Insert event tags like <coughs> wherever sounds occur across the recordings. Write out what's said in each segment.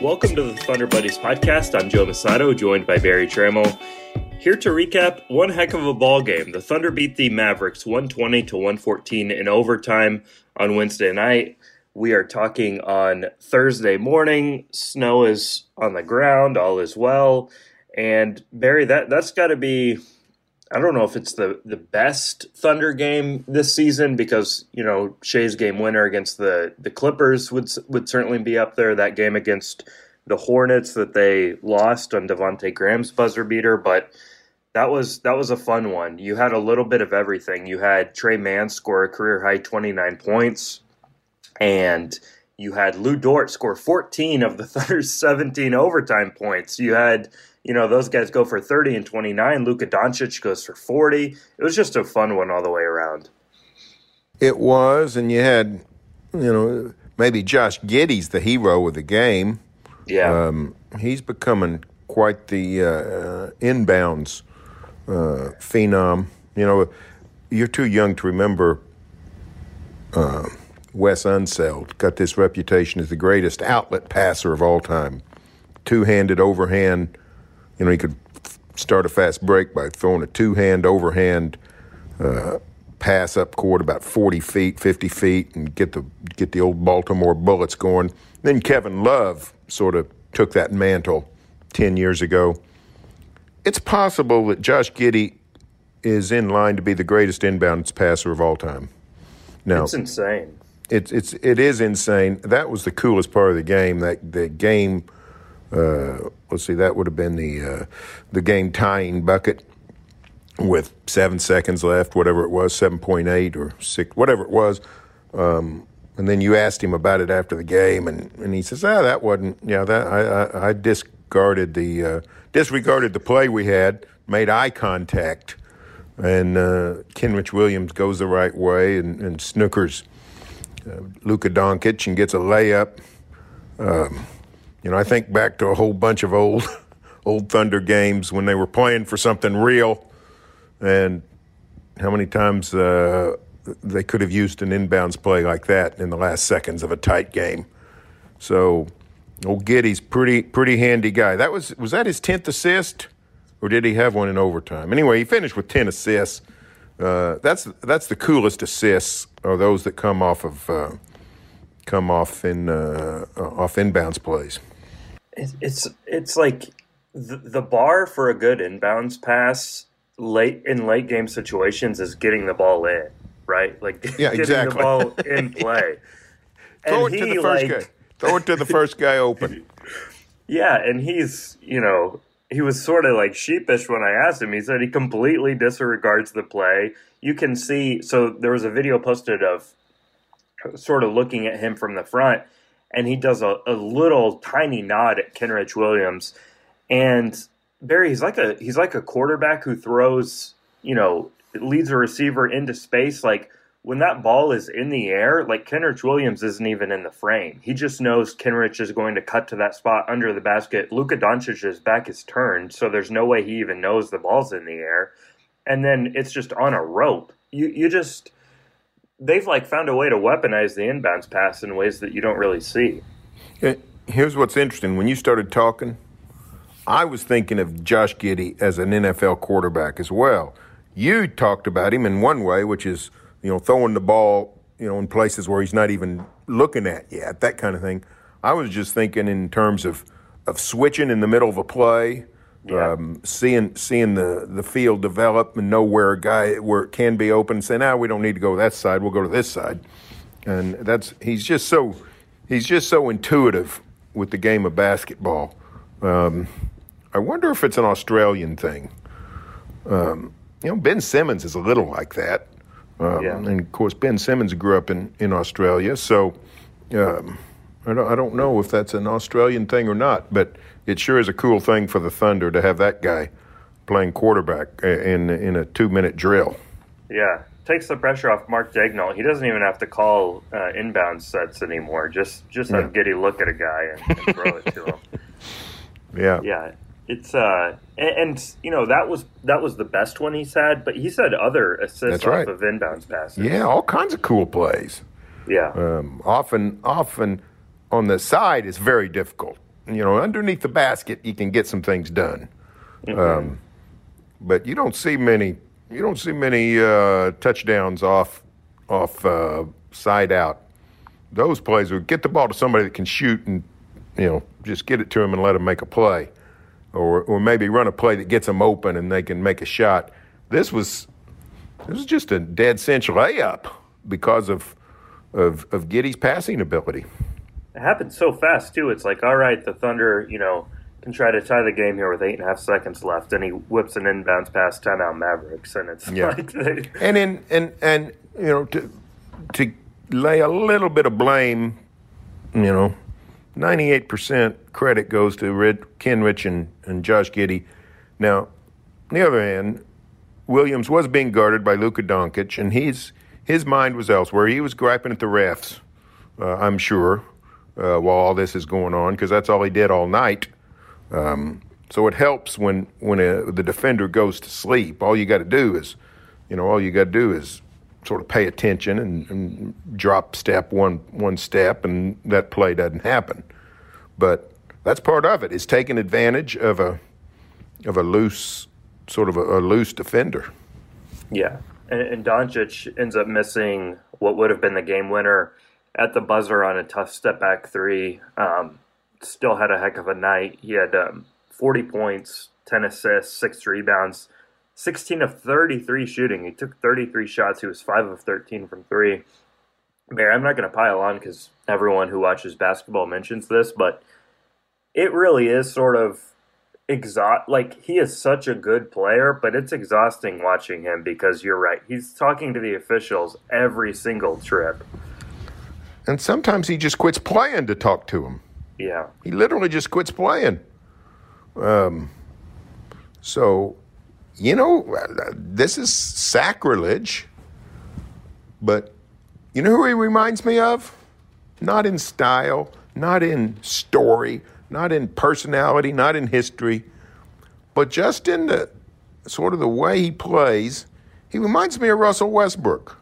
Welcome to the Thunder Buddies podcast. I'm Joe Mussatto, joined by Barry Trammell. Here to recap one heck of a ball game. The Thunder beat the Mavericks 120 to 114 in overtime on Wednesday night. We are talking on Thursday morning. Snow is on the ground, all is well. And Barry, that that's got to be I don't know if it's the the best Thunder game this season because you know Shai's game winner against the the Clippers would would certainly be up there. That game against the Hornets that they lost on Devonte Graham's buzzer beater, but that was that was a fun one. You had a little bit of everything. You had Tre Mann score a career high 29 points, and you had Lu Dort score 14 of the <laughs> Thunder's 17 overtime points. You had you know, those guys go for 30 and 29. Luka Doncic goes for 40. It was just a fun one all the way around. It was, and you had, you know, maybe Josh Giddey's the hero of the game. Yeah. Um, he's becoming quite the uh, uh, inbounds uh, phenom. You know, you're too young to remember uh, Wes Unseld got this reputation as the greatest outlet passer of all time. Two handed overhand you know, he could start a fast break by throwing a two hand overhand uh, pass up court about 40 feet, 50 feet, and get the get the old Baltimore Bullets going. Then Kevin Love sort of took that mantle 10 years ago. It's possible that Josh Giddey is in line to be the greatest inbounds passer of all time. Now, it's insane. It's it's it is insane. That was the coolest part of the game. That the game uh, let's see, that would have been the uh, the game tying bucket with seven seconds left, whatever it was, seven point eight or six, whatever it was. Um, and then you asked him about it after the game, and, and he says, "Ah, that wasn't. Yeah, that I, I, I discarded the uh, disregarded the play we had, made eye contact, and uh, Kenrich Williams goes the right way and, and snookers uh, Luka Doncic and gets a layup." Um, you know, I think back to a whole bunch of old, <laughs> old Thunder games when they were playing for something real, and how many times uh, they could have used an inbounds play like that in the last seconds of a tight game. So, old Giddey's pretty pretty handy guy. That was was that his tenth assist, or did he have one in overtime? Anyway, he finished with ten assists. Uh, that's that's the coolest assists are those that come off of uh, come off in uh, off inbounds plays. It's it's like the, the bar for a good inbounds pass late in late game situations is getting the ball in, right? Like yeah, <laughs> getting exactly. the ball <laughs> in play. Throw it to the first like, guy. Throw it to the first guy open. <laughs> Yeah, and he's you know he was sort of like sheepish when I asked him. He said he completely disregards the play. You can see. So there was a video posted of sort of looking at him from the front, and he does a, a little tiny nod at Kenrich Williams. And Barry, he's like a he's like a quarterback who throws, you know, leads a receiver into space. Like when that ball is in the air, like Kenrich Williams isn't even in the frame. He just knows Kenrich is going to cut to that spot under the basket. Luka Doncic's back is turned, so there's no way he even knows the ball's in the air. And then it's just on a rope. You you just they've like found a way to weaponize the inbounds pass in ways that you don't really see. Here's what's interesting. When you started talking, I was thinking of Josh Giddey as an NFL quarterback as well. You talked about him in one way, which is you know throwing the ball you know in places where he's not even looking at yet, that kind of thing. I was just thinking in terms of of switching in the middle of a play yeah. Um, seeing seeing the, the field develop and know where a guy where it can be open, say, "Ah, we don't need to go that side, we'll go to this side. And that's he's just so he's just so intuitive with the game of basketball. Um, I wonder if it's an Australian thing. Um, you know, Ben Simmons is a little like that. Um, Yeah. And of course, Ben Simmons grew up in, in Australia, so um, I, don't, I don't know if that's an Australian thing or not, but it sure is a cool thing for the Thunder to have that guy playing quarterback in in a two minute drill. Yeah, takes the pressure off Mark Daigneault. He doesn't even have to call uh, inbound sets anymore. Just just have Giddey look at a guy and, and throw it to him. <laughs> Yeah. Yeah, it's uh, and, and you know that was that was the best one he's had, but he's had other assists That's off right. of inbounds passes. Yeah, all kinds of cool plays. yeah, Um, often, often on the side is very difficult. You know, underneath the basket, you can get some things done. Um, but you don't see many. You don't see many uh, touchdowns off off uh, side out. Those plays would get the ball to somebody that can shoot and you know just get it to him and let him make a play, or or maybe run a play that gets them open and they can make a shot. This was this was just a dead cinch layup because of of of Giddey's passing ability. It happened so fast too. It's like, all right, the Thunder, you know, can try to tie the game here with eight and a half seconds left, and he whips an inbounds pass timeout Mavericks, and it's Yeah. like they, <laughs> And in and and you know to to lay a little bit of blame, you know, ninety eight percent credit goes to Red Kenrich and, and Josh Giddey. Now, on the other hand, Williams was being guarded by Luka Doncic, and he's his mind was elsewhere. He was griping at the refs, uh, I'm sure, uh, while all this is going on, because that's all he did all night. Um, so it helps when when a, the defender goes to sleep. All you got to do is, you know, all you got to do is sort of pay attention and, and drop step one one step, and that play doesn't happen. But that's part of it. Is taking advantage of a of a loose sort of a, a loose defender. Yeah, and, and Doncic ends up missing what would have been the game winner at the buzzer on a tough step back three. Um, still had a heck of a night. He had um, 40 points, 10 assists, six rebounds, 16 of 33 shooting. He took 33 shots. He was 5 of 13 from three. Barry, I'm not going to pile on because everyone who watches basketball mentions this, but it really is sort of exhaust like he is such a good player but it's exhausting watching him because you're right he's talking to the officials every single trip And sometimes he just quits playing to talk to him. yeah He literally just quits playing. Um, so, you know, this is sacrilege. But you know who he reminds me of? Not in style, not in story, not in personality, not in history, but just in the sort of the way he plays. He reminds me of Russell Westbrook.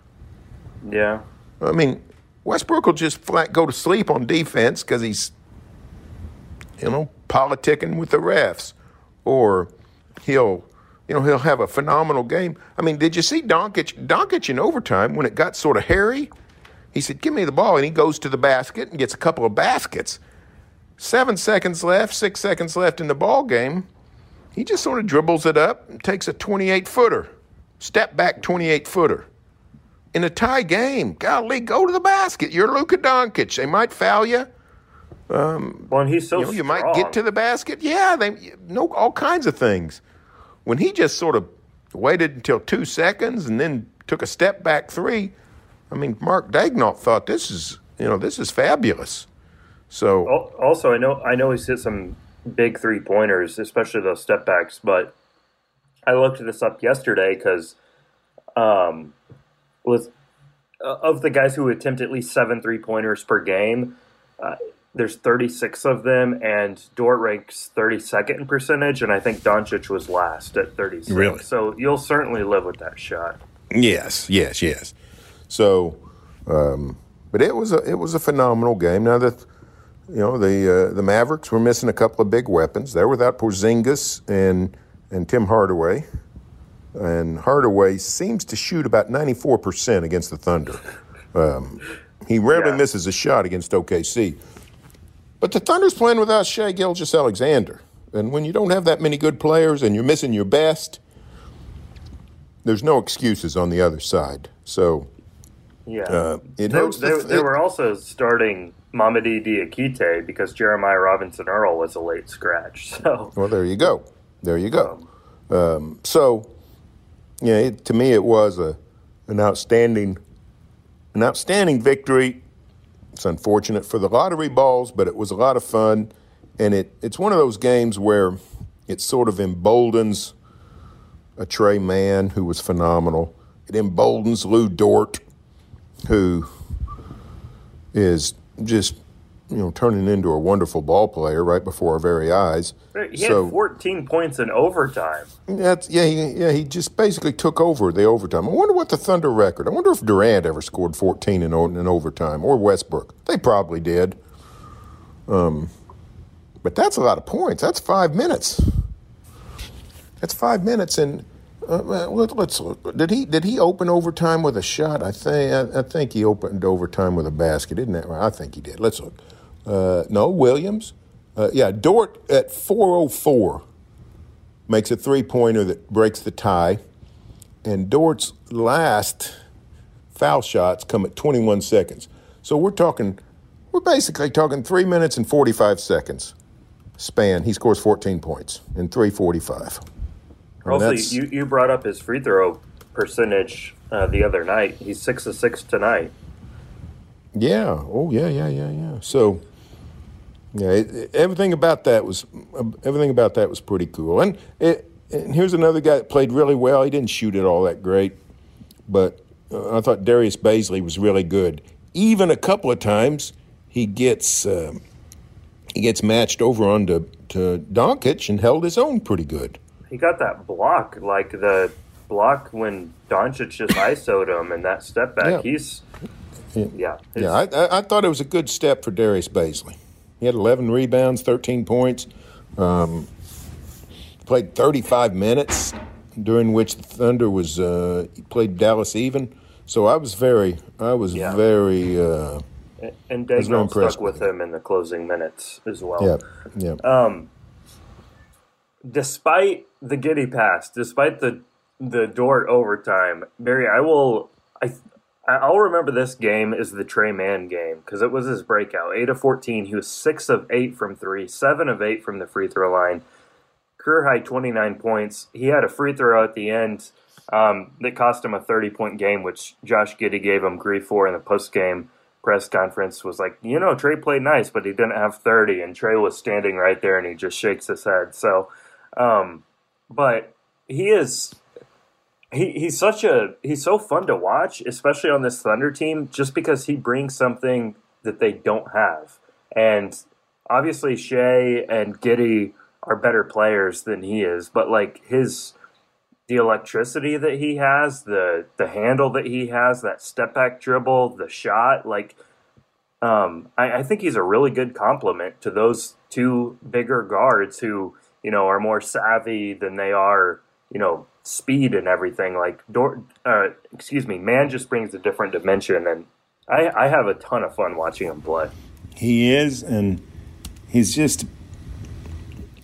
yeah I mean, Westbrook will just flat go to sleep on defense because he's, you know, politicking with the refs, or he'll, you know, he'll have a phenomenal game. I mean, did you see Doncic? Doncic in overtime when it got sort of hairy, he said, "Give me the ball," and he goes to the basket and gets a couple of baskets. Seven seconds left, six seconds left in the ball game. He just sort of dribbles it up and takes a 28 footer, step back 28 footer in a tie game. Golly, go to the basket. You're Luka Doncic. They might foul you. well and he's so You know, you might get to the basket. Yeah, they no all kinds of things. When he just sort of waited until two seconds and then took a step back three, I mean, Mark Daigneault thought this is you know this is fabulous. So also i know i know he's hit some big three pointers especially those step backs but i looked this up yesterday because um with uh, of the guys who attempt at least seven three pointers per game uh, there's 36 of them and Dort ranks 32nd in percentage and I think Doncic was last at 36 Really? so you'll certainly live with that shot Yes, yes, yes. So, um, but it was a it was a phenomenal game. Now that you know the uh, the Mavericks were missing a couple of big weapons. They're without Porzingis and and Tim Hardaway, and Hardaway seems to shoot about ninety four percent against the Thunder. Um, he rarely Yeah. misses a shot against OKC. But the Thunder's playing without Shai Gilgeous-Alexander, and when you don't have that many good players and you're missing your best there's no excuses on the other side. So yeah uh, it they, hurts. they, the, they were also starting Mamadi Diakite because Jeremiah Robinson Earl was a late scratch <laughs> so well, there you go. There you go. Um, so, yeah, it, to me, it was a an outstanding, an outstanding victory. It's unfortunate for the lottery balls, but it was a lot of fun, and it, it's one of those games where it sort of emboldens a Tre Mann who was phenomenal. It emboldens Lu Dort, who is just you know turning into a wonderful ball player right before our very eyes. He so, had 14 points in overtime. That's yeah, he, yeah. He just basically took over the overtime. I wonder what the Thunder record. I wonder if Durant ever scored 14 in, in overtime or Westbrook. They probably did. Um, but that's a lot of points. That's five minutes. That's five minutes, and uh, let, us look. Did he did he open overtime with a shot? I think I, I, think he opened overtime with a basket, didn't that right? I think he did. Let's look. Uh, no, Williams. Uh, yeah, Dort at 4:04 makes a three pointer that breaks the tie, and Dort's last foul shots come at 21 seconds. So we're talking, we're basically talking three minutes and 45 seconds span. He scores 14 points in 345. Also, you, you brought up his free throw percentage uh, the other night. He's six to six tonight. Yeah. Oh, yeah, yeah, yeah, yeah. So, yeah, it, everything about that was everything about that was pretty cool. And, it, and here's another guy that played really well. He didn't shoot it all that great, but uh, I thought Darius Bazley was really good. Even a couple of times he gets uh, he gets matched over onto to Doncic and held his own pretty good he got that block, like the block when Doncic just <coughs> isoed him and that step back. Yeah. He's yeah, yeah. I, I thought it was a good step for Darius Bazley. He had 11 rebounds, 13 points. Um, played 35 minutes, during which the Thunder was uh, played Dallas even. So I was very, I was yeah. very. Uh, and Daigneault stuck with him in the closing minutes as well. Yeah, yeah. Um, despite the Giddey pass, despite the the Dort overtime, Barry, I will I I'll remember this game as the Tre Mann game because it was his breakout. Eight of fourteen, he was six of eight from three, seven of eight from the free throw line. Career high twenty nine points. He had a free throw at the end um, that cost him a thirty point game, which Josh Giddey gave him grief for in the post game press conference. Was like, you know, Tre played nice, but he didn't have thirty, and Tre was standing right there, and he just shakes his head. So. Um, but he is he, he's such a he's so fun to watch, especially on this Thunder team, just because he brings something that they don't have. And obviously Shai and Giddey are better players than he is, but like his the electricity that he has, the the handle that he has, that step back dribble, the shot, like um, I, I think he's a really good complement to those two bigger guards who you know, are more savvy than they are, you know, speed and everything. Like, Dor- uh, excuse me, man just brings a different dimension, and I, I have a ton of fun watching him play. He is, and he's just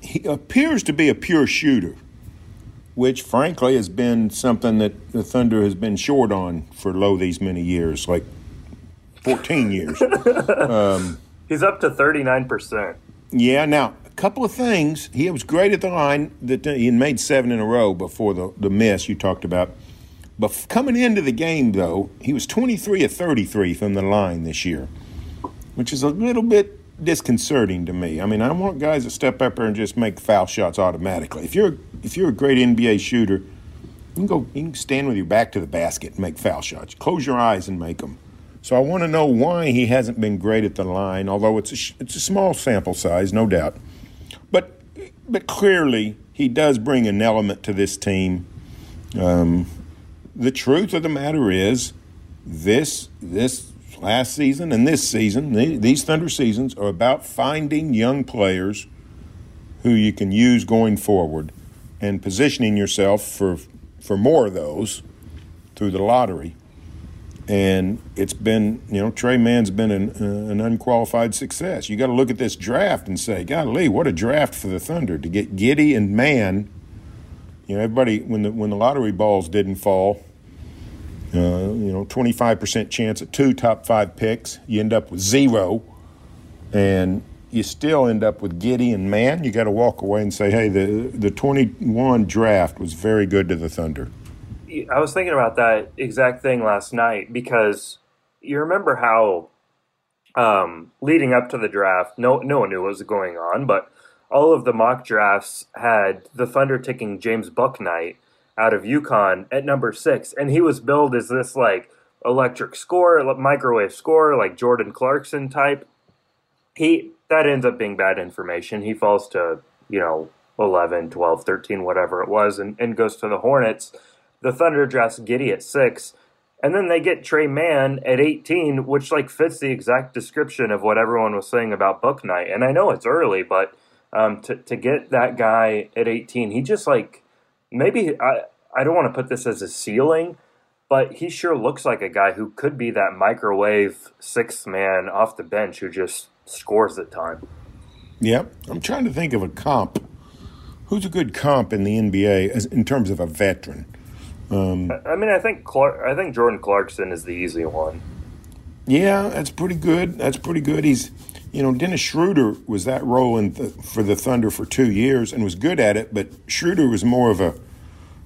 he appears to be a pure shooter, which frankly has been something that the Thunder has been short on for low these many years, like fourteen years. <laughs> um, he's up to thirty nine percent. Yeah, now couple of things. He was great at the line. That he made seven in a row before the the miss you talked about. But coming into the game, though, he was 23 of 33 from the line this year, which is a little bit disconcerting to me. I mean, I want guys to step up there and just make foul shots automatically. If you're if you're a great NBA shooter, you can go you can stand with your back to the basket and make foul shots. Close your eyes and make them. So I want to know why he hasn't been great at the line, although it's a, it's a small sample size, no doubt. But but clearly he does bring an element to this team. Um, the truth of the matter is, this this last season and this season, these Thunder seasons are about finding young players who you can use going forward and positioning yourself for for more of those through the lottery and it's been you know Tre Mann's been an, uh, an unqualified success. You got to look at this draft and say, "Golly, what a draft for the Thunder to get Giddey and Mann." You know, everybody when the when the lottery balls didn't fall, uh, you know, twenty five percent chance at two top five picks, you end up with zero, and you still end up with Giddey and Mann. You got to walk away and say, "Hey, the the twenty one draft was very good to the Thunder." I was thinking about that exact thing last night because you remember how um, leading up to the draft, no no one knew what was going on, but all of the mock drafts had the Thunder taking James Bouknight out of UConn at number six, and he was billed as this like electric scorer, microwave scorer, like Jordan Clarkson type. He that ends up being bad information. He falls to you know 11, 12, 13, whatever it was, and, and goes to the Hornets. The Thunder drafts Giddey at six, and then they get Tre Mann at 18, which like fits the exact description of what everyone was saying about Bouknight. And I know it's early, but um, to to get that guy at 18, he just like maybe I I don't want to put this as a ceiling, but he sure looks like a guy who could be that microwave sixth man off the bench who just scores a time. Yep, I'm trying to think of a comp who's a good comp in the NBA as, in terms of a veteran? Um, I mean, I think Clark, I think Jordan Clarkson is the easy one. Yeah, that's pretty good. That's pretty good. He's, you know, Dennis Schroeder was that role in for the Thunder for two years and was good at it, but Schroeder was more of a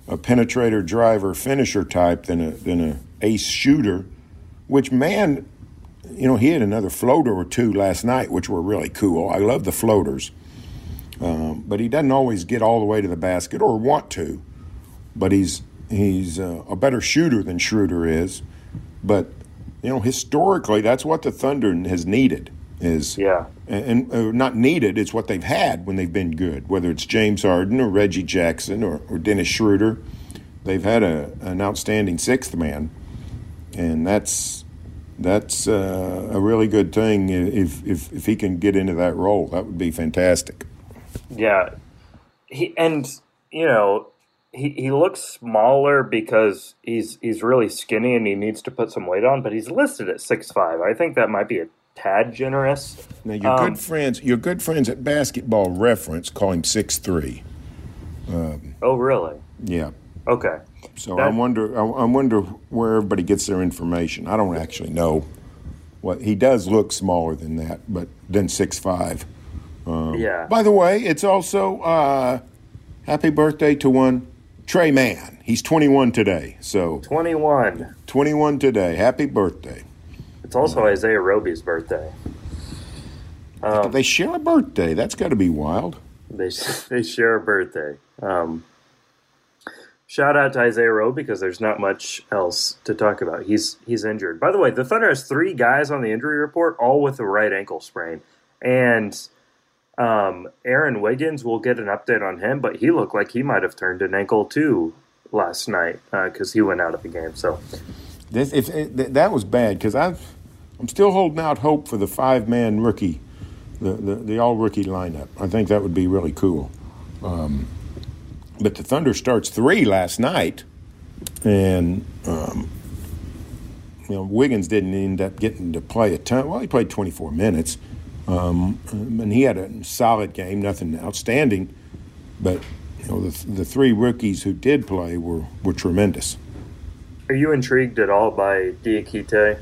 a penetrator, driver, finisher type than a than a ace shooter. Which man, you know, he had another floater or two last night, which were really cool. I love the floaters. Um, but he doesn't always get all the way to the basket or want to. But he's he's uh, a better shooter than Schroeder is. But you know, historically, that's what the Thunder has needed. Is yeah, and, and uh, not needed. It's what they've had when they've been good. Whether it's James Harden or Reggie Jackson or, or Dennis Schroeder, they've had a, an outstanding sixth man, and that's that's uh, a really good thing if, if if he can get into that role. That would be fantastic. Yeah, he and you know he, he looks smaller because he's he's really skinny and he needs to put some weight on, but he's listed at six five. I think that might be a tad generous. Now your um, good friends, your good friends at Basketball Reference call him six three. Um, oh really? Yeah. Okay. So that, I wonder, I, I wonder where everybody gets their information. I don't actually know. What he does look smaller than that, but than six five. Um, yeah. By the way, it's also uh, happy birthday to one Tre Mann. He's 21 today. So 21. 21 today. Happy birthday. It's also Isaiah Roby's birthday. Um, they share a birthday. That's got to be wild. They <laughs> they share a birthday. Um, shout out to Isaiah Roby because there's not much else to talk about. He's he's injured. By the way, the Thunder has three guys on the injury report, all with a right ankle sprain, and um, Aaron Wiggins, we'll get an update on him, but he looked like he might have turned an ankle too last night because uh, he went out of the game. So this, if, if that was bad because i I'm still holding out hope for the five man rookie, the, the, the all rookie lineup. I think that would be really cool. Um, but the Thunder starts three last night, and um, you know Wiggins didn't end up getting to play a ton. Well, he played 24 minutes. Um, and he had a solid game, nothing outstanding, but you know the, the three rookies who did play were, were tremendous. Are you intrigued at all by Diakite?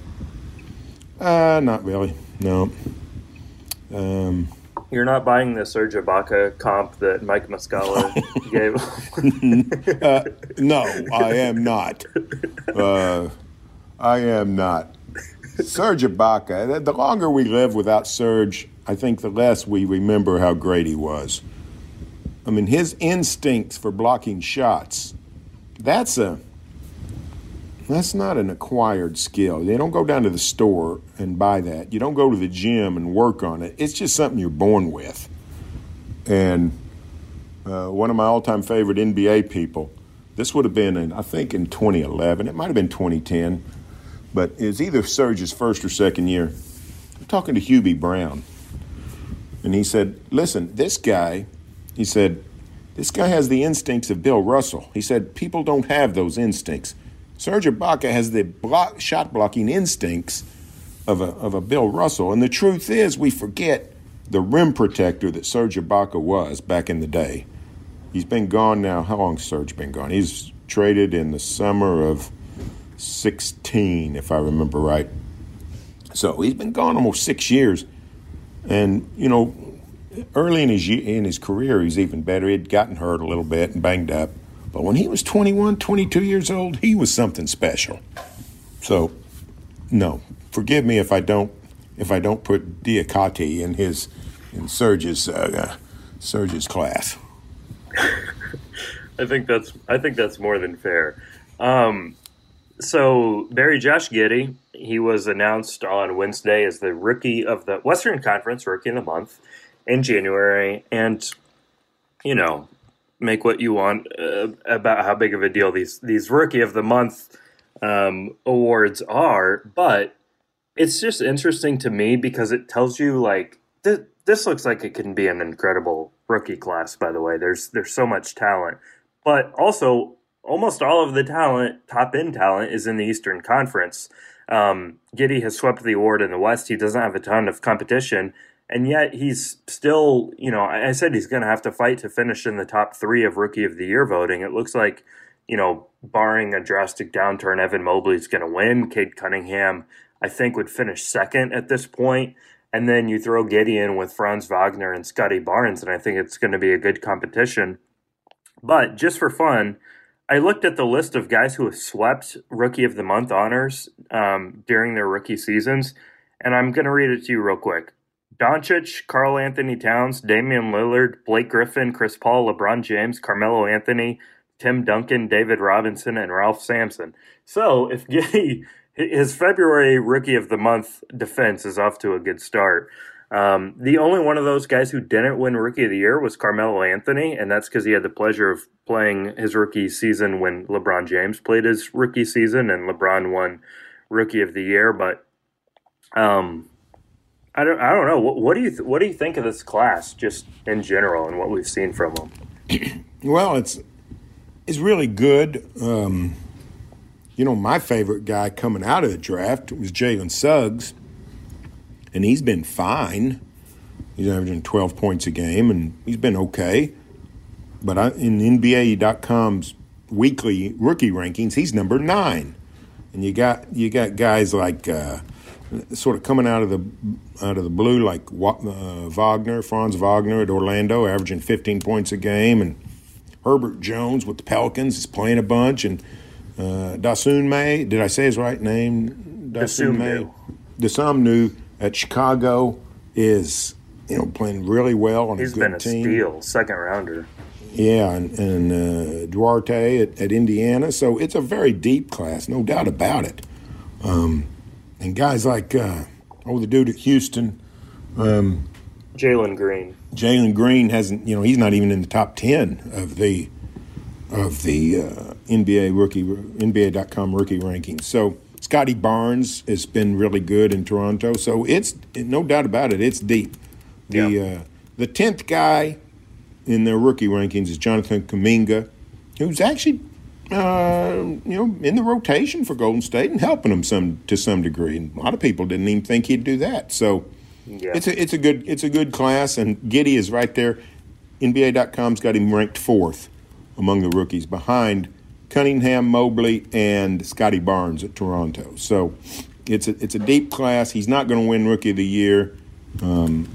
Uh, not really. No. Um, You're not buying the Serge Ibaka comp that Mike Muscala <laughs> gave. uh, no, I am not. Uh, I am not. Serge Ibaka. The longer we live without Serge, I think the less we remember how great he was. I mean, his instincts for blocking shots, that's a that's not an acquired skill. You don't go down to the store and buy that. You don't go to the gym and work on it. It's just something you're born with. And uh, one of my all-time favorite NBA people, this would have been in, I think in 2011. It might have been 2010 but it's either Serge's first or second year. I'm talking to Hubie Brown. And he said, Listen, this guy, he said, this guy has the instincts of Bill Russell. He said, People don't have those instincts. Serge Ibaka has the block, shot blocking instincts of a, of a Bill Russell. And the truth is, we forget the rim protector that Serge Ibaka was back in the day. He's been gone now. How long Serge been gone? He's traded in the summer of 16, if I remember right. So he's been gone almost six years. And, you know, early in his, in his career, he's even better. He'd gotten hurt a little bit and banged up. But when he was 21, 22 years old, he was something special. So, no, forgive me if I don't if I don't put Diakite in his in Serge's uh, Serge's class. <laughs> I think that's I think that's more than fair. Um, so Barry Josh Giddey, he was announced on Wednesday as the rookie of the Western Conference Rookie of the Month in January, and you know, make what you want uh, about how big of a deal these these Rookie of the Month um, awards are, but it's just interesting to me because it tells you like th- this looks like it can be an incredible rookie class. By the way, there's there's so much talent, but also almost all of the talent, top end talent, is in the Eastern Conference. Um, Giddey has swept the award in the West. He doesn't have a ton of competition, and yet he's still, you know, I said he's going to have to fight to finish in the top three of Rookie of the Year voting. It looks like, you know, barring a drastic downturn, Evan Mobley's going to win. Cade Cunningham, I think, would finish second at this point. And then you throw Gideon with Franz Wagner and Scottie Barnes, and I think it's going to be a good competition. But just for fun, I looked at the list of guys who have swept Rookie of the Month honors um, during their rookie seasons, and I'm going to read it to you real quick. Doncic, Karl-Anthony Towns, Damian Lillard, Blake Griffin, Chris Paul, LeBron James, Carmelo Anthony, Tim Duncan, David Robinson, and Ralph Sampson. So if <laughs> Giddey, his February Rookie of the Month defense is off to a good start. Um, the only one of those guys who didn't win Rookie of the Year was Carmelo Anthony, and that's because he had the pleasure of playing his rookie season when LeBron James played his rookie season, and LeBron won Rookie of the Year. But um, I don't, I don't know. What, what do you, th- what do you think of this class, just in general, and what we've seen from them? <clears throat> well, it's it's really good. Um, you know, my favorite guy coming out of the draft was Jalen Suggs and he's been fine. He's averaging 12 points a game, and he's been okay. But I, in NBA.com's weekly rookie rankings, he's number nine. And you got you got guys like uh, sort of coming out of the out of the blue, like uh, Wagner, Franz Wagner at Orlando, averaging 15 points a game, and Herbert Jones with the Pelicans is playing a bunch, and uh, May, did I say his right name? Dosunmu. Dosunmu at Chicago is you know playing really well on He's a good been a team. steal, second rounder. Yeah, and, and uh, Duarte at, at, Indiana. So it's a very deep class, no doubt about it. Um, and guys like uh, oh the dude at Houston, um, Jalen Green. Jalen Green hasn't you know he's not even in the top ten of the of the uh, NBA rookie NBA.com rookie rankings. So Scottie Barnes has been really good in Toronto, so it's no doubt about it. It's deep. The yeah. uh, the tenth guy in their rookie rankings is Jonathan Kuminga, who's actually uh, you know in the rotation for Golden State and helping them some to some degree. And a lot of people didn't even think he'd do that. So yeah. it's a it's a good it's a good class, and Giddey is right there. NBA.com's got him ranked fourth among the rookies, behind Cunningham, Mobley, and Scottie Barnes at Toronto. So it's a, it's a deep class. He's not going to win Rookie of the Year, um,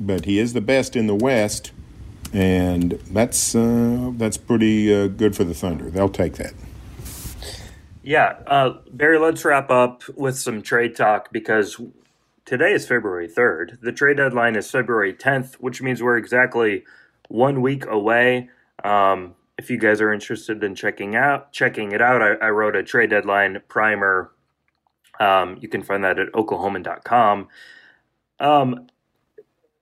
but he is the best in the West, and that's uh, that's pretty uh, good for the Thunder. They'll take that. Yeah, uh, Barry. Let's wrap up with some trade talk because today is February third. The trade deadline is February tenth, which means we're exactly one week away. Um, if you guys are interested in checking out checking it out, I, I wrote a trade deadline primer. Um, you can find that at oklahoman.com. Um,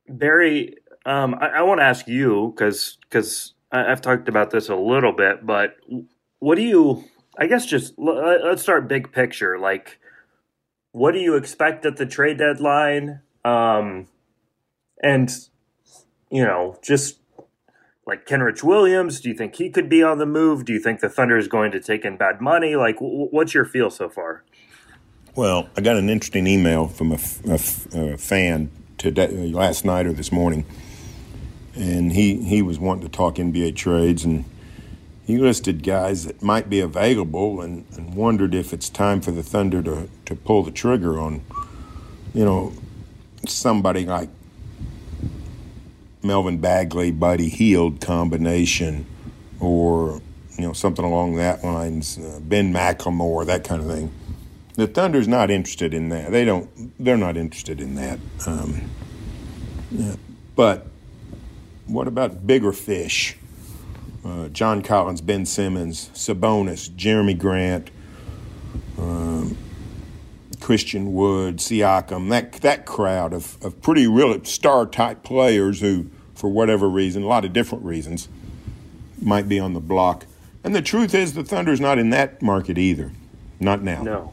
Barry, um, I, I want to ask you because because I've talked about this a little bit, but what do you? I guess just let's start big picture. Like, what do you expect at the trade deadline? Um, and you know, just like Kenrich Williams? Do you think he could be on the move? Do you think the Thunder is going to take in bad money? Like, w- what's your feel so far? Well, I got an interesting email from a, fan today, uh, last night or this morning, and he, he was wanting to talk NBA trades, and he listed guys that might be available, and, and wondered if it's time for the Thunder to, to pull the trigger on, you know, somebody like Melvin Bagley, Buddy Hield combination, or you know, something along that lines, uh, Ben McLemore, that kind of thing. The Thunder's not interested in that. They don't. They're not interested in that. Um, yeah. But what about bigger fish? Uh, John Collins, Ben Simmons, Sabonis, Jerami Grant, um, Christian Wood, Siakam, that that crowd of, of pretty real star type players who, for whatever reason, a lot of different reasons, might be on the block. And the truth is, the Thunder's not in that market either. Not now. No.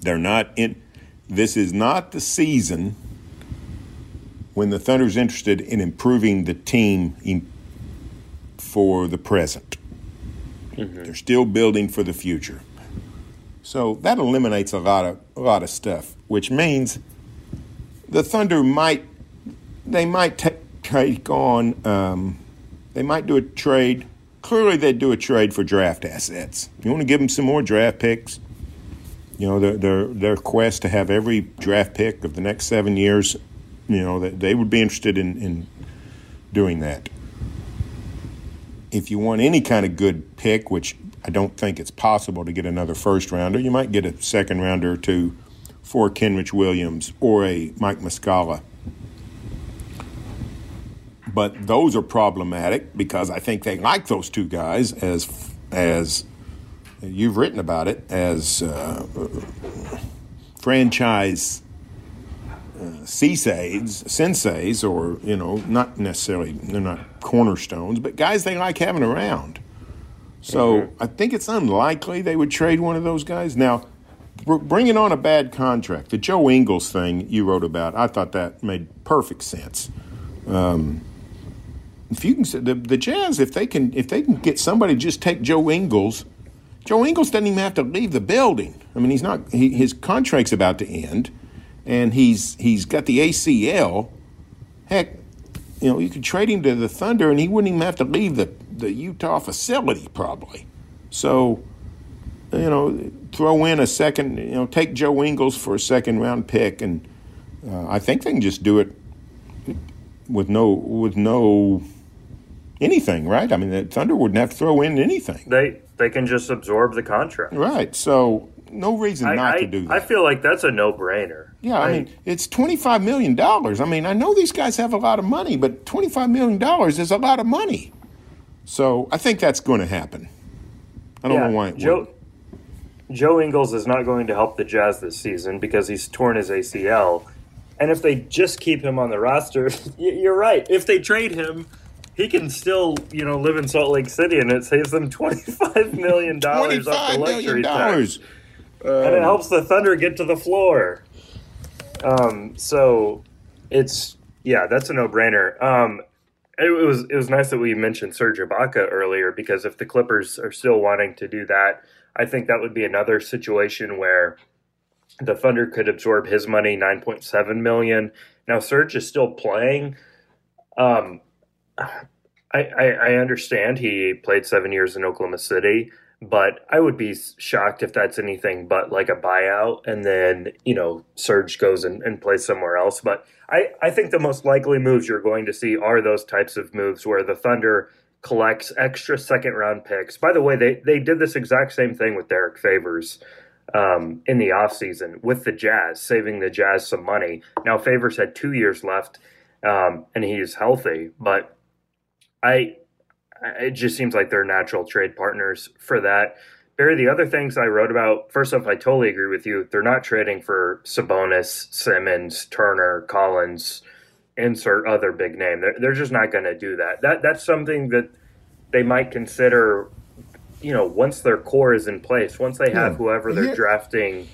They're not in. This is not the season when the Thunder's interested in improving the team in, for the present. Mm-hmm. They're still building for the future. So that eliminates a lot of a lot of stuff, which means the Thunder might they might t- take on um, they might do a trade. Clearly, they'd do a trade for draft assets. You want to give them some more draft picks. You know their their their quest to have every draft pick of the next seven years. You know that they would be interested in, in doing that. If you want any kind of good pick, which I don't think it's possible to get another first rounder. You might get a second rounder or two for Kenrich Williams or a Mike Muscala. But those are problematic because I think they like those two guys as as you've written about it as uh, franchise uh, senseis, senseis, or you know, not necessarily they're not cornerstones, but guys they like having around. So mm-hmm. I think it's unlikely they would trade one of those guys. Now, bringing on a bad contract, the Joe Ingles thing you wrote about, I thought that made perfect sense. Um, if you can, the, the Jazz, if they can, if they can get somebody to just take Joe Ingles, Joe Ingles doesn't even have to leave the building. I mean, he's not. He, his contract's about to end, and he's he's got the ACL. Heck, you know, you could trade him to the Thunder, and he wouldn't even have to leave the the Utah facility probably. So, you know, throw in a second, you know, take Joe Ingles for a second round pick, and uh, I think they can just do it with no with no anything, right? I mean, the Thunder wouldn't have to throw in anything. They they can just absorb the contract, right? So no reason I, not I, to do that. I feel like that's a no brainer. Yeah, I, I mean, it's twenty five million dollars. I mean, I know these guys have a lot of money, but twenty five million dollars is a lot of money. So I think that's going to happen. I don't yeah, know why it Joe, Joe Ingles is not going to help the Jazz this season because he's torn his ACL. And if they just keep him on the roster, <laughs> you're right. If they trade him, he can still, you know, live in Salt Lake City, and it saves them <laughs> twenty five million dollars off the luxury tax, um, and it helps the Thunder get to the floor. Um, so it's yeah, that's a no brainer. Um, it was it was nice that we mentioned Serge Ibaka earlier because if the Clippers are still wanting to do that, I think that would be another situation where the Thunder could absorb his money, nine point seven million. Now Serge is still playing. Um, I, I, I understand he played seven years in Oklahoma City, but I would be shocked if that's anything but like a buyout, and then you know Serge goes and, and plays somewhere else. But I, I think the most likely moves you're going to see are those types of moves where the Thunder collects extra second round picks. By the way, they, they did this exact same thing with Derrick Favors um, in the offseason with the Jazz, saving the Jazz some money. Now, Favors had two years left um, and he's healthy, but I it just seems like they're natural trade partners for that. Barry, the other things I wrote about, first off, I totally agree with you. They're not trading for Sabonis, Simmons, Turner, Collins, insert other big name. They're, they're just not going to do that. That That's something that they might consider, you know, once their core is in place, once they have yeah. whoever they're yeah. drafting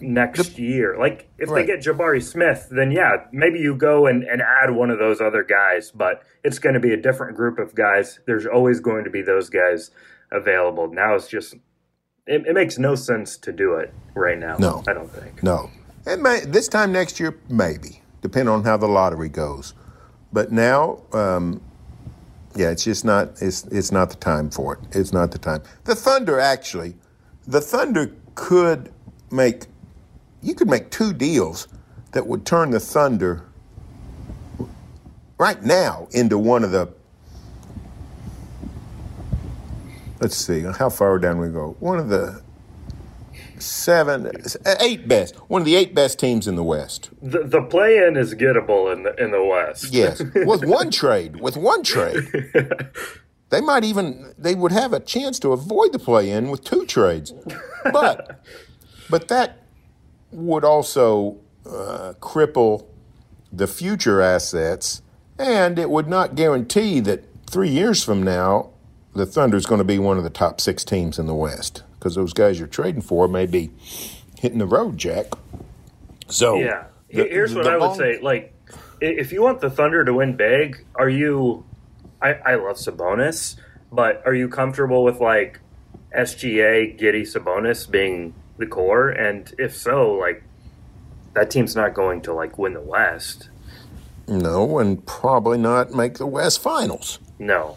next the, year. Like, if right. they get Jabari Smith, then yeah, maybe you go and, and add one of those other guys, but it's going to be a different group of guys. There's always going to be those guys available. Now it's just it, it, makes no sense to do it right now. No, I don't think. No, it may this time next year maybe, depending on how the lottery goes. But now, um, yeah, it's just not it's it's not the time for it. It's not the time. The Thunder actually, the Thunder could make you could make two deals that would turn the Thunder right now into one of the let's see, how far down we go? One of the seven, eight best, one of the eight best teams in the West. The, the play in is gettable in the, in the West. Yes, with one <laughs> trade, with one trade. They might even they would have a chance to avoid the play in with two trades, but but that would also uh, cripple the future assets, and it would not guarantee that three years from now the Thunder is going to be one of the top six teams in the West because those guys you're trading for may be hitting the road, Jack. So yeah, the, here's what I would say: like, if you want the Thunder to win big, are you? I, I love Sabonis, but are you comfortable with like SGA, Giddey, Sabonis being the core? And if so, like that team's not going to like win the West. No, and probably not make the West Finals. No.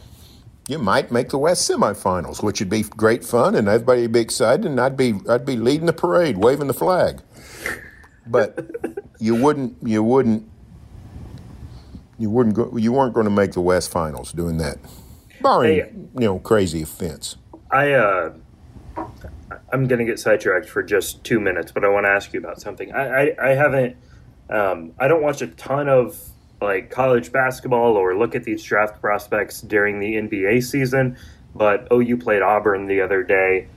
You might make the West semifinals, which would be great fun, and everybody would be excited, and I'd be I'd be leading the parade, waving the flag. But <laughs> you wouldn't you wouldn't you wouldn't go, you weren't going to make the West Finals doing that, barring hey, you know crazy offense. I uh, I'm going to get sidetracked for just two minutes, but I want to ask you about something. I, I, I haven't, um, I don't watch a ton of like college basketball or look at these draft prospects during the NBA season, but OU played Auburn the other day.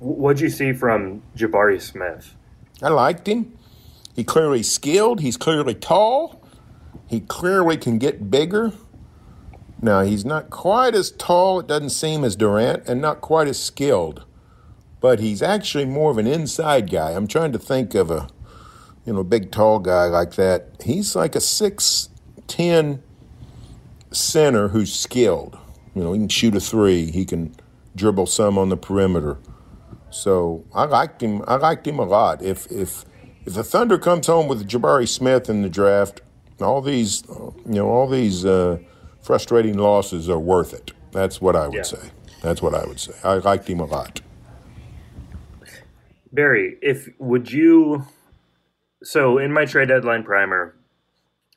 What'd you see from Jabari Smith? I liked him. He clearly skilled. He's clearly tall. He clearly can get bigger. Now he's not quite as tall. It doesn't seem as Durant, and not quite as skilled but he's actually more of an inside guy. I'm trying to think of a you know big tall guy like that. He's like a six ten center who's skilled. You know, he can shoot a three. He can dribble some on the perimeter. So I liked him. I liked him a lot. If if if the Thunder comes home with Jabari Smith in the draft, all these you know all these uh, frustrating losses are worth it. That's what I would yeah. say. That's what I would say. I liked him a lot. Barry, if would you so in my trade deadline primer,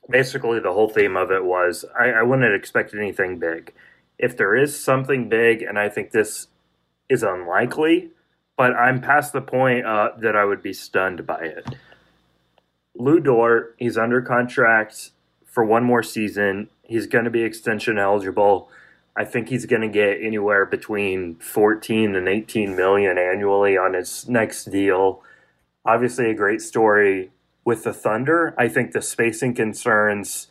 basically the whole theme of it was I, I wouldn't expect anything big. If there is something big, and I think this is unlikely, but I'm past the point uh, that I would be stunned by it. Lu Dort, he's under contract for one more season. He's going to be extension eligible. I think he's going to get anywhere between 14 and 18 million annually on his next deal. Obviously, a great story with the Thunder. I think the spacing concerns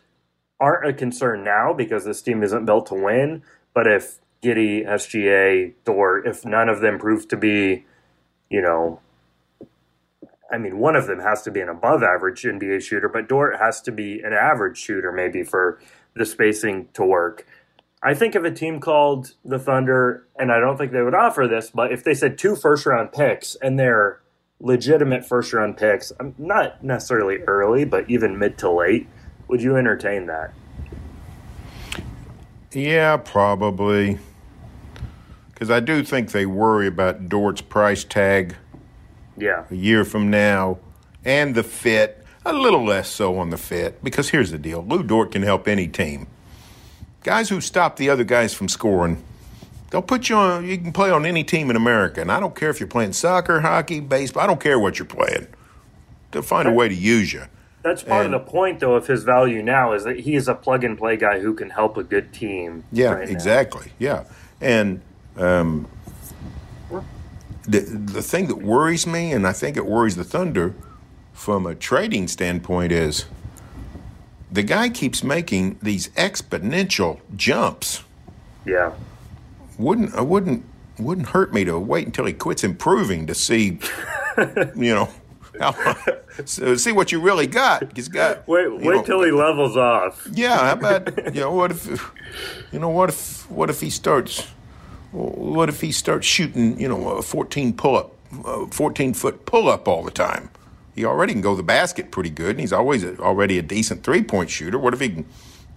aren't a concern now because this team isn't built to win. But if Giddey, SGA, Dort, if none of them prove to be, you know, I mean, one of them has to be an above average NBA shooter, but Dort has to be an average shooter maybe for the spacing to work. I think of a team called the Thunder, and I don't think they would offer this, but if they said two first round picks and they're legitimate first round picks, I'm not necessarily early, but even mid to late, would you entertain that? Yeah, probably. Because I do think they worry about Dort's price tag. Yeah. A year from now, and the fit. A little less so on the fit, because here's the deal: Lu Dort can help any team guys who stop the other guys from scoring. They'll put you on. You can play on any team in America, and I don't care if you're playing soccer, hockey, baseball. I don't care what you're playing. They'll find a way to use you. That's part and, of the point, though, of his value now is that he is a plug and play guy who can help a good team. Yeah, right exactly. Yeah, and um, the the thing that worries me, and I think it worries the Thunder, from a trading standpoint, is the guy keeps making these exponential jumps. Yeah. Wouldn't I wouldn't wouldn't hurt me to wait until he quits improving to see, <laughs> you know, how, so uh, see what you really got. He's got. <laughs> Wait, wait know, till he uh, levels off. Yeah, how about <laughs> you know what if, you know what if what if he starts, what if he starts shooting you know a fourteen pull up, a fourteen foot pull up all the time he already can go the basket pretty good, and he's always a, already a decent three point shooter. What if he can,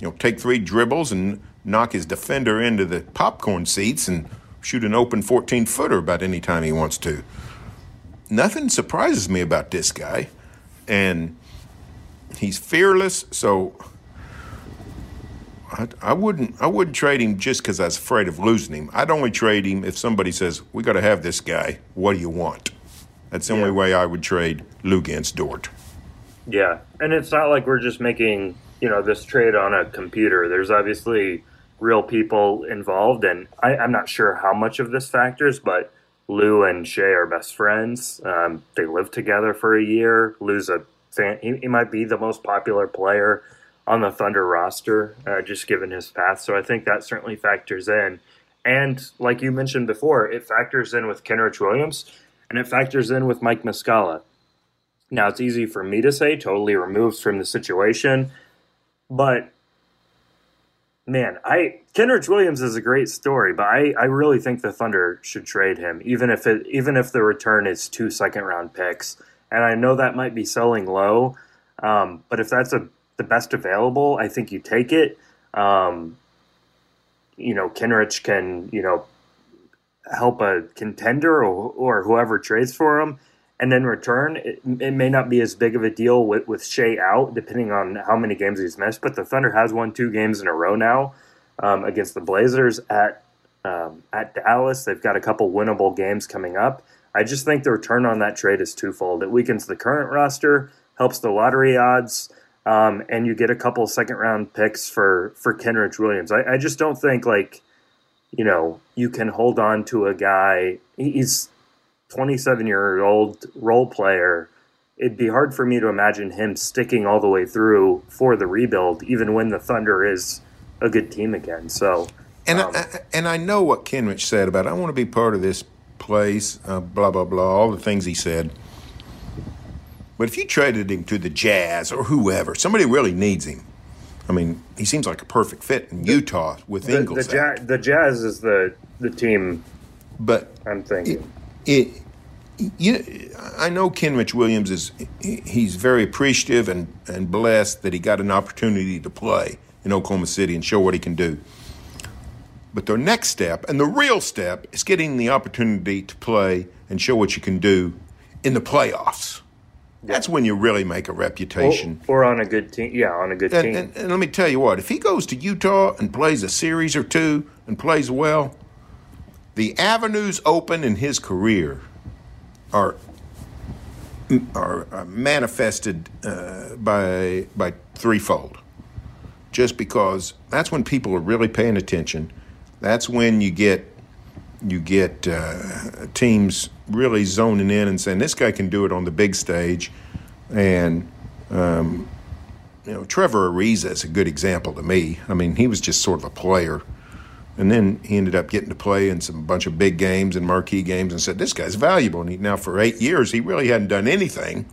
you know, take three dribbles and knock his defender into the popcorn seats and shoot an open 14 footer about any time he wants to? Nothing surprises me about this guy, and he's fearless. So I, I wouldn't. I wouldn't trade him just because I was afraid of losing him. I'd only trade him if somebody says we got to have this guy. What do you want? That's the Yeah. only way I would trade Luguentz Dort. Yeah, and it's not like we're just making you know this trade on a computer. There's obviously real people involved, and I, I'm not sure how much of this factors, but Lu and Shai are best friends. Um, they lived together for a year. Lu's a fan; he, he might be the most popular player on the Thunder roster, uh, just given his path. So I think that certainly factors in. And like you mentioned before, it factors in with Kenrich Williams, and it factors in with Mike Muscala. Now it's easy for me to say, totally removed from the situation, but man, I Kenrich Williams is a great story, but I, I really think the Thunder should trade him, even if it even if the return is two second round picks. And I know that might be selling low, um, but if that's a the best available, I think you take it. Um, you know, Kenrich can you know help a contender or, or whoever trades for him. And in return, it, it may not be as big of a deal with, with Shai out, depending on how many games he's missed. But the Thunder has won two games in a row now um, against the Blazers at um, at Dallas. They've got a couple winnable games coming up. I just think the return on that trade is twofold. It weakens the current roster, helps the lottery odds, um, and you get a couple second round picks for for Kenrich Williams. I, I just don't think like you know you can hold on to a guy. He's 27 year old role player. It'd be hard for me to imagine him sticking all the way through for the rebuild, even when the Thunder is a good team again. So And Um, I, and I know what Kenrich said about I want to be part of this place, uh, blah blah blah, all the things he said. But if you traded him to the Jazz or whoever, somebody really needs him. I mean, he seems like a perfect fit in Utah with the, the, Ingles. ja- the Jazz is the the team But I'm thinking. it, you, I know Kenrich Williams is he's very appreciative and, and blessed that he got an opportunity to play in Oklahoma City and show what he can do. But the next step and the real step is getting the opportunity to play and show what you can do in the playoffs. That's when you really make a reputation. Or, or on a good team. Yeah, on a good And, team. and, and let me tell you what, if he goes to Utah and plays a series or two and plays well, the avenues open in his career are are, are manifested uh, by by threefold. Just because that's when people are really paying attention. That's when you get you get uh, teams really zoning in and saying this guy can do it on the big stage, and um, you know Trevor Ariza is a good example to me. I mean, he was just sort of a player, and then he ended up getting to play in some bunch of big games and marquee games, and said this guy's valuable. And he, now for eight years, he really hadn't done anything,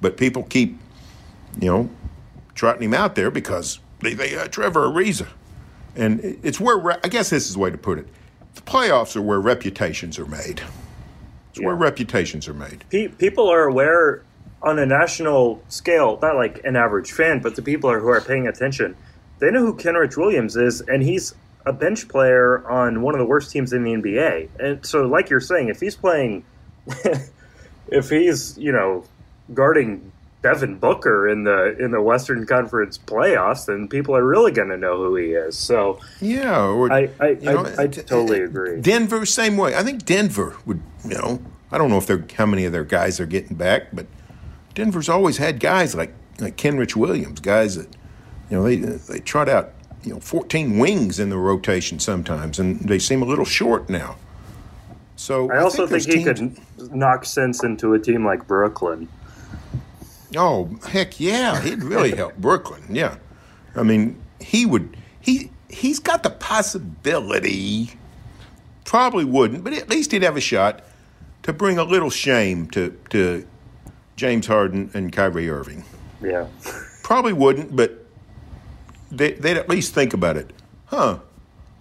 but people keep you know trotting him out there because they, they uh, Trevor Ariza, and it's where I guess this is the way to put it. The playoffs are where reputations are made. It's where reputations are made. Pe- people are aware on a national scale, not like an average fan, but the people are, who are paying attention. They know who Kenrich Williams is, and he's a bench player on one of the worst teams in the NBA. And so, like you're saying, if he's playing, <laughs> if he's you know guarding Devin Booker in the in the Western Conference playoffs, then people are really going to know who he is. So Yeah, or I I, know, I, I totally agree. Denver, same way. I think Denver would, you know, I don't know if they're how many of their guys are getting back, but Denver's always had guys like like Kenrich Williams, guys that, you know, they they trot out, you know, 14 wings in the rotation sometimes, and they seem a little short now. So I also think, those he teams- could knock sense into a team like Brooklyn. Oh heck yeah, he'd really <laughs> help Brooklyn. Yeah, I mean he would. He he's got the possibility. Probably wouldn't, but at least he'd have a shot to bring a little shame to to James Harden and Kyrie Irving. Yeah. Probably wouldn't, but they, they'd at least think about it. Huh?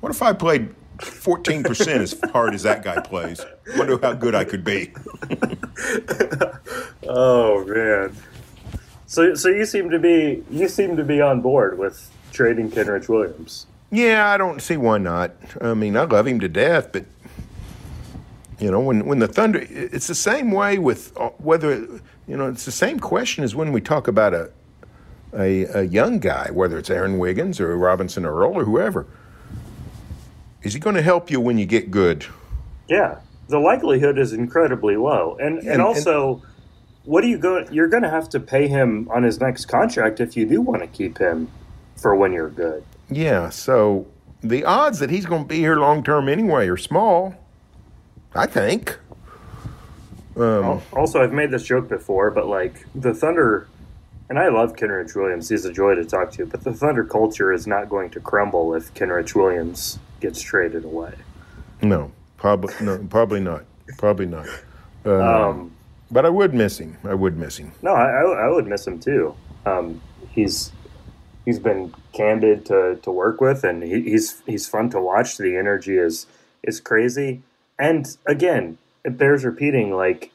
What if I played fourteen percent as hard as that guy plays? Wonder how good I could be. <laughs> <laughs> Oh man. So so you seem to be you seem to be on board with trading Kenrich Williams. Yeah, I don't see why not. I mean, I love him to death, but you know, when when the Thunder, it's the same way with uh, whether you know, it's the same question as when we talk about a a, a young guy, whether it's Aaron Wiggins or Robinson Earl or whoever, is he going to help you when you get good? Yeah, the likelihood is incredibly low, and and, And- also, what are you going? You're going to have to pay him on his next contract if you do want to keep him for when you're good. Yeah, so the odds that he's going to be here long term anyway are small, I think. Um, Also, I've made this joke before, but like the Thunder, and I love Kenrich Williams. He's a joy to talk to, but the Thunder culture is not going to crumble if Kenrich Williams gets traded away. No, probably no, probably not. Probably not. Uh, Um, but I would miss him. I would miss him. No, I, I I would miss him too. Um, he's he's been candid to, to work with, and he, he's he's fun to watch. The energy is is crazy, and again, it bears repeating. Like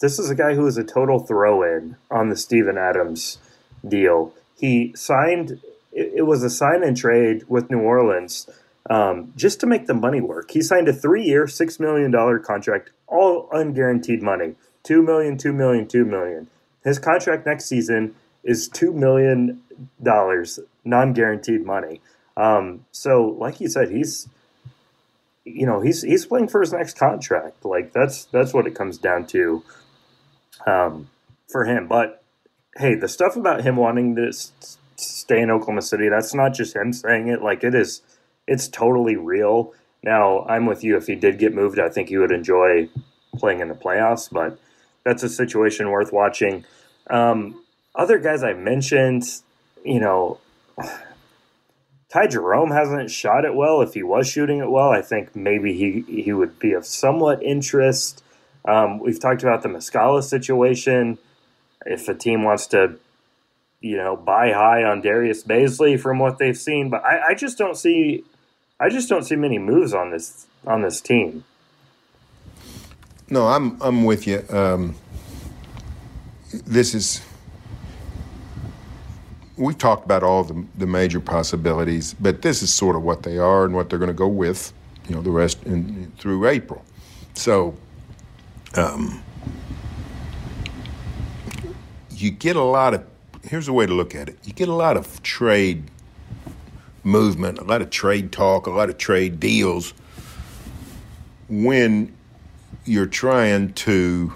this is a guy who is a total throw in on the Steven Adams deal. He signed. It, it was a sign and trade with New Orleans. Um, just to make the money work, he signed a three-year, six million dollar contract, all unguaranteed money. Two million, two million, two million. His contract next season is two million dollars, non-guaranteed money. Um, so, like you said, he's, you know, he's he's playing for his next contract. Like that's that's what it comes down to, um, for him. But hey, the stuff about him wanting to s- stay in Oklahoma City, that's not just him saying it. Like it is, it's totally real. Now, I'm with you. If he did get moved, I think he would enjoy playing in the playoffs. But that's a situation worth watching. Um, other guys I mentioned, you know, Ty Jerome hasn't shot it well. If he was shooting it well, I think maybe he he would be of somewhat interest. Um, we've talked about the Muscala situation. If a team wants to, you know, buy high on Darius Bazley from what they've seen, but I, I just don't see, I just don't see many moves on this on this team. No, I'm I'm with you. Um, this is we've talked about all the the major possibilities, but this is sort of what they are and what they're going to go with. You know, the rest in, through April. So, um, you get a lot of. Here's a way to look at it: you get a lot of trade movement, a lot of trade talk, a lot of trade deals when you're trying to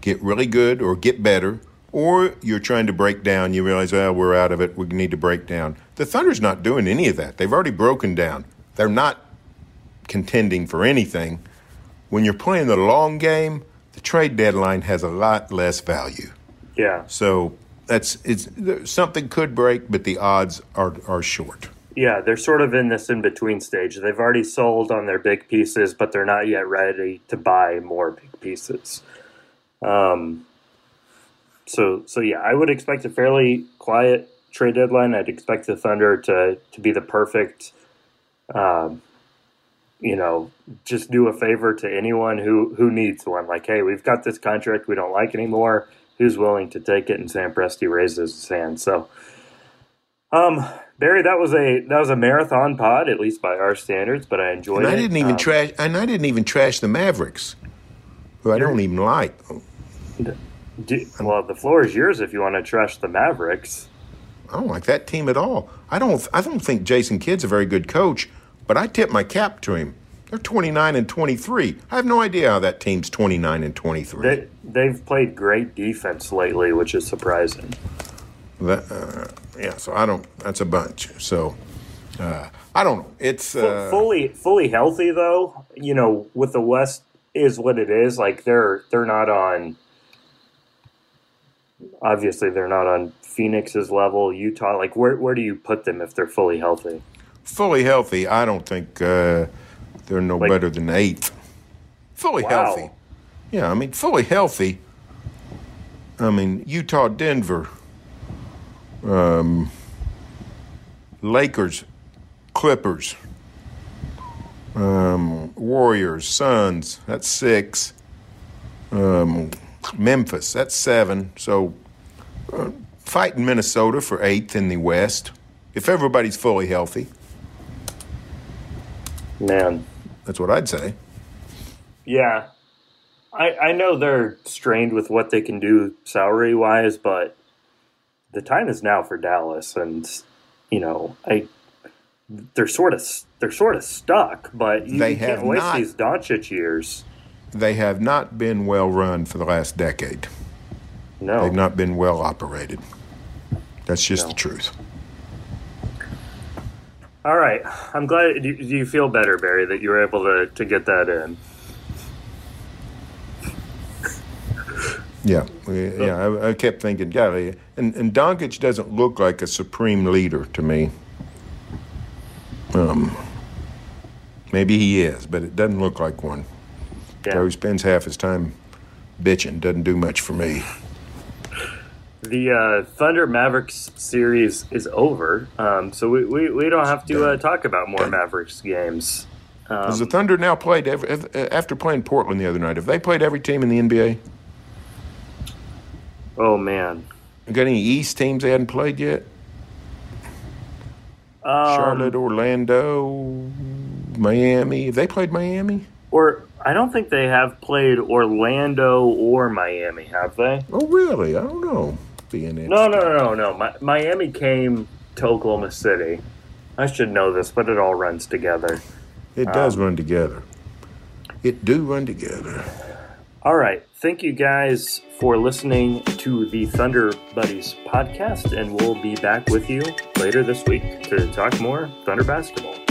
get really good or get better, or you're trying to break down. You realize, well, we're out of it. We need to break down. The Thunder's not doing any of that. They've already broken down. They're not contending for anything. When you're playing the long game, the trade deadline has a lot less value. Yeah, So that's it's something could break, but the odds are are short. Yeah, they're sort of in this in between stage. They've already sold on their big pieces, but they're not yet ready to buy more big pieces. Um, so so yeah, I would expect a fairly quiet trade deadline. I'd expect the Thunder to to be the perfect, um, you know, just do a favor to anyone who who needs one. Like, hey, we've got this contract we don't like anymore. Who's willing to take it? And Sam Presti raises his hand. So, um, Barry, that was a that was a marathon pod, at least by our standards. But I enjoyed And it. I didn't even Um, trash. And I didn't even trash the Mavericks, who I don't even like. do- well, the floor is yours if you want to trash the Mavericks. I don't like that team at all. I don't. I don't think Jason Kidd's a very good coach, but I tip my cap to him. They're 29 and 23. I have no idea how that team's 29 and 23. They they've played great defense lately, which is surprising. That, uh, yeah, so I don't. That's a bunch. So uh, I don't know. It's uh, fully fully healthy though, you know, with the West is what it is. Like they're they're not on. Obviously, they're not on Phoenix's level. Utah, like where where do you put them if they're fully healthy? fully healthy. I don't think uh, they're no Like- better than eighth. Fully Wow. healthy. Yeah, I mean fully healthy. I mean Utah, Denver, um, Lakers, Clippers, um, Warriors, Suns. That's six. Um, Memphis. That's seven. So uh, fighting Minnesota for eighth in the West. If everybody's fully healthy. Man, That's what I'd say. yeah, I I know they're strained with what they can do salary wise, but the time is now for Dallas, and you know, I they're sort of they're sort of stuck, but you, They you can't waste not- these Doncic years. They have not been well run for the last decade. No, They've not been well operated. That's just No. the truth. All right, I'm glad. Do you feel better, Barry, that you were able to to get that in? Yeah, yeah. I, I kept thinking, golly, and and Doncic doesn't look like a supreme leader to me. Um, maybe he is, but it doesn't look like one. Yeah. He spends half his time bitching. Doesn't do much for me. The uh, Thunder Mavericks series is over, um, so we, we, we don't have to uh, talk about more Mavericks games. Has the Um, Thunder now played every, after playing Portland the other night? Have they played every team in the NBA? Oh man, Got any East teams they hadn't played yet? um, Charlotte, Orlando, Miami. Have they played Miami? or I don't think they have played Orlando or Miami, have they? Oh, really? I don't know. Being No, no, no, no, no. Mi- Miami came to Oklahoma City. I should know this, but it all runs together. It does Um, run together. It do run together. All right. Thank you guys for listening to the Thunder Buddies podcast, and we'll be back with you later this week to talk more Thunder basketball.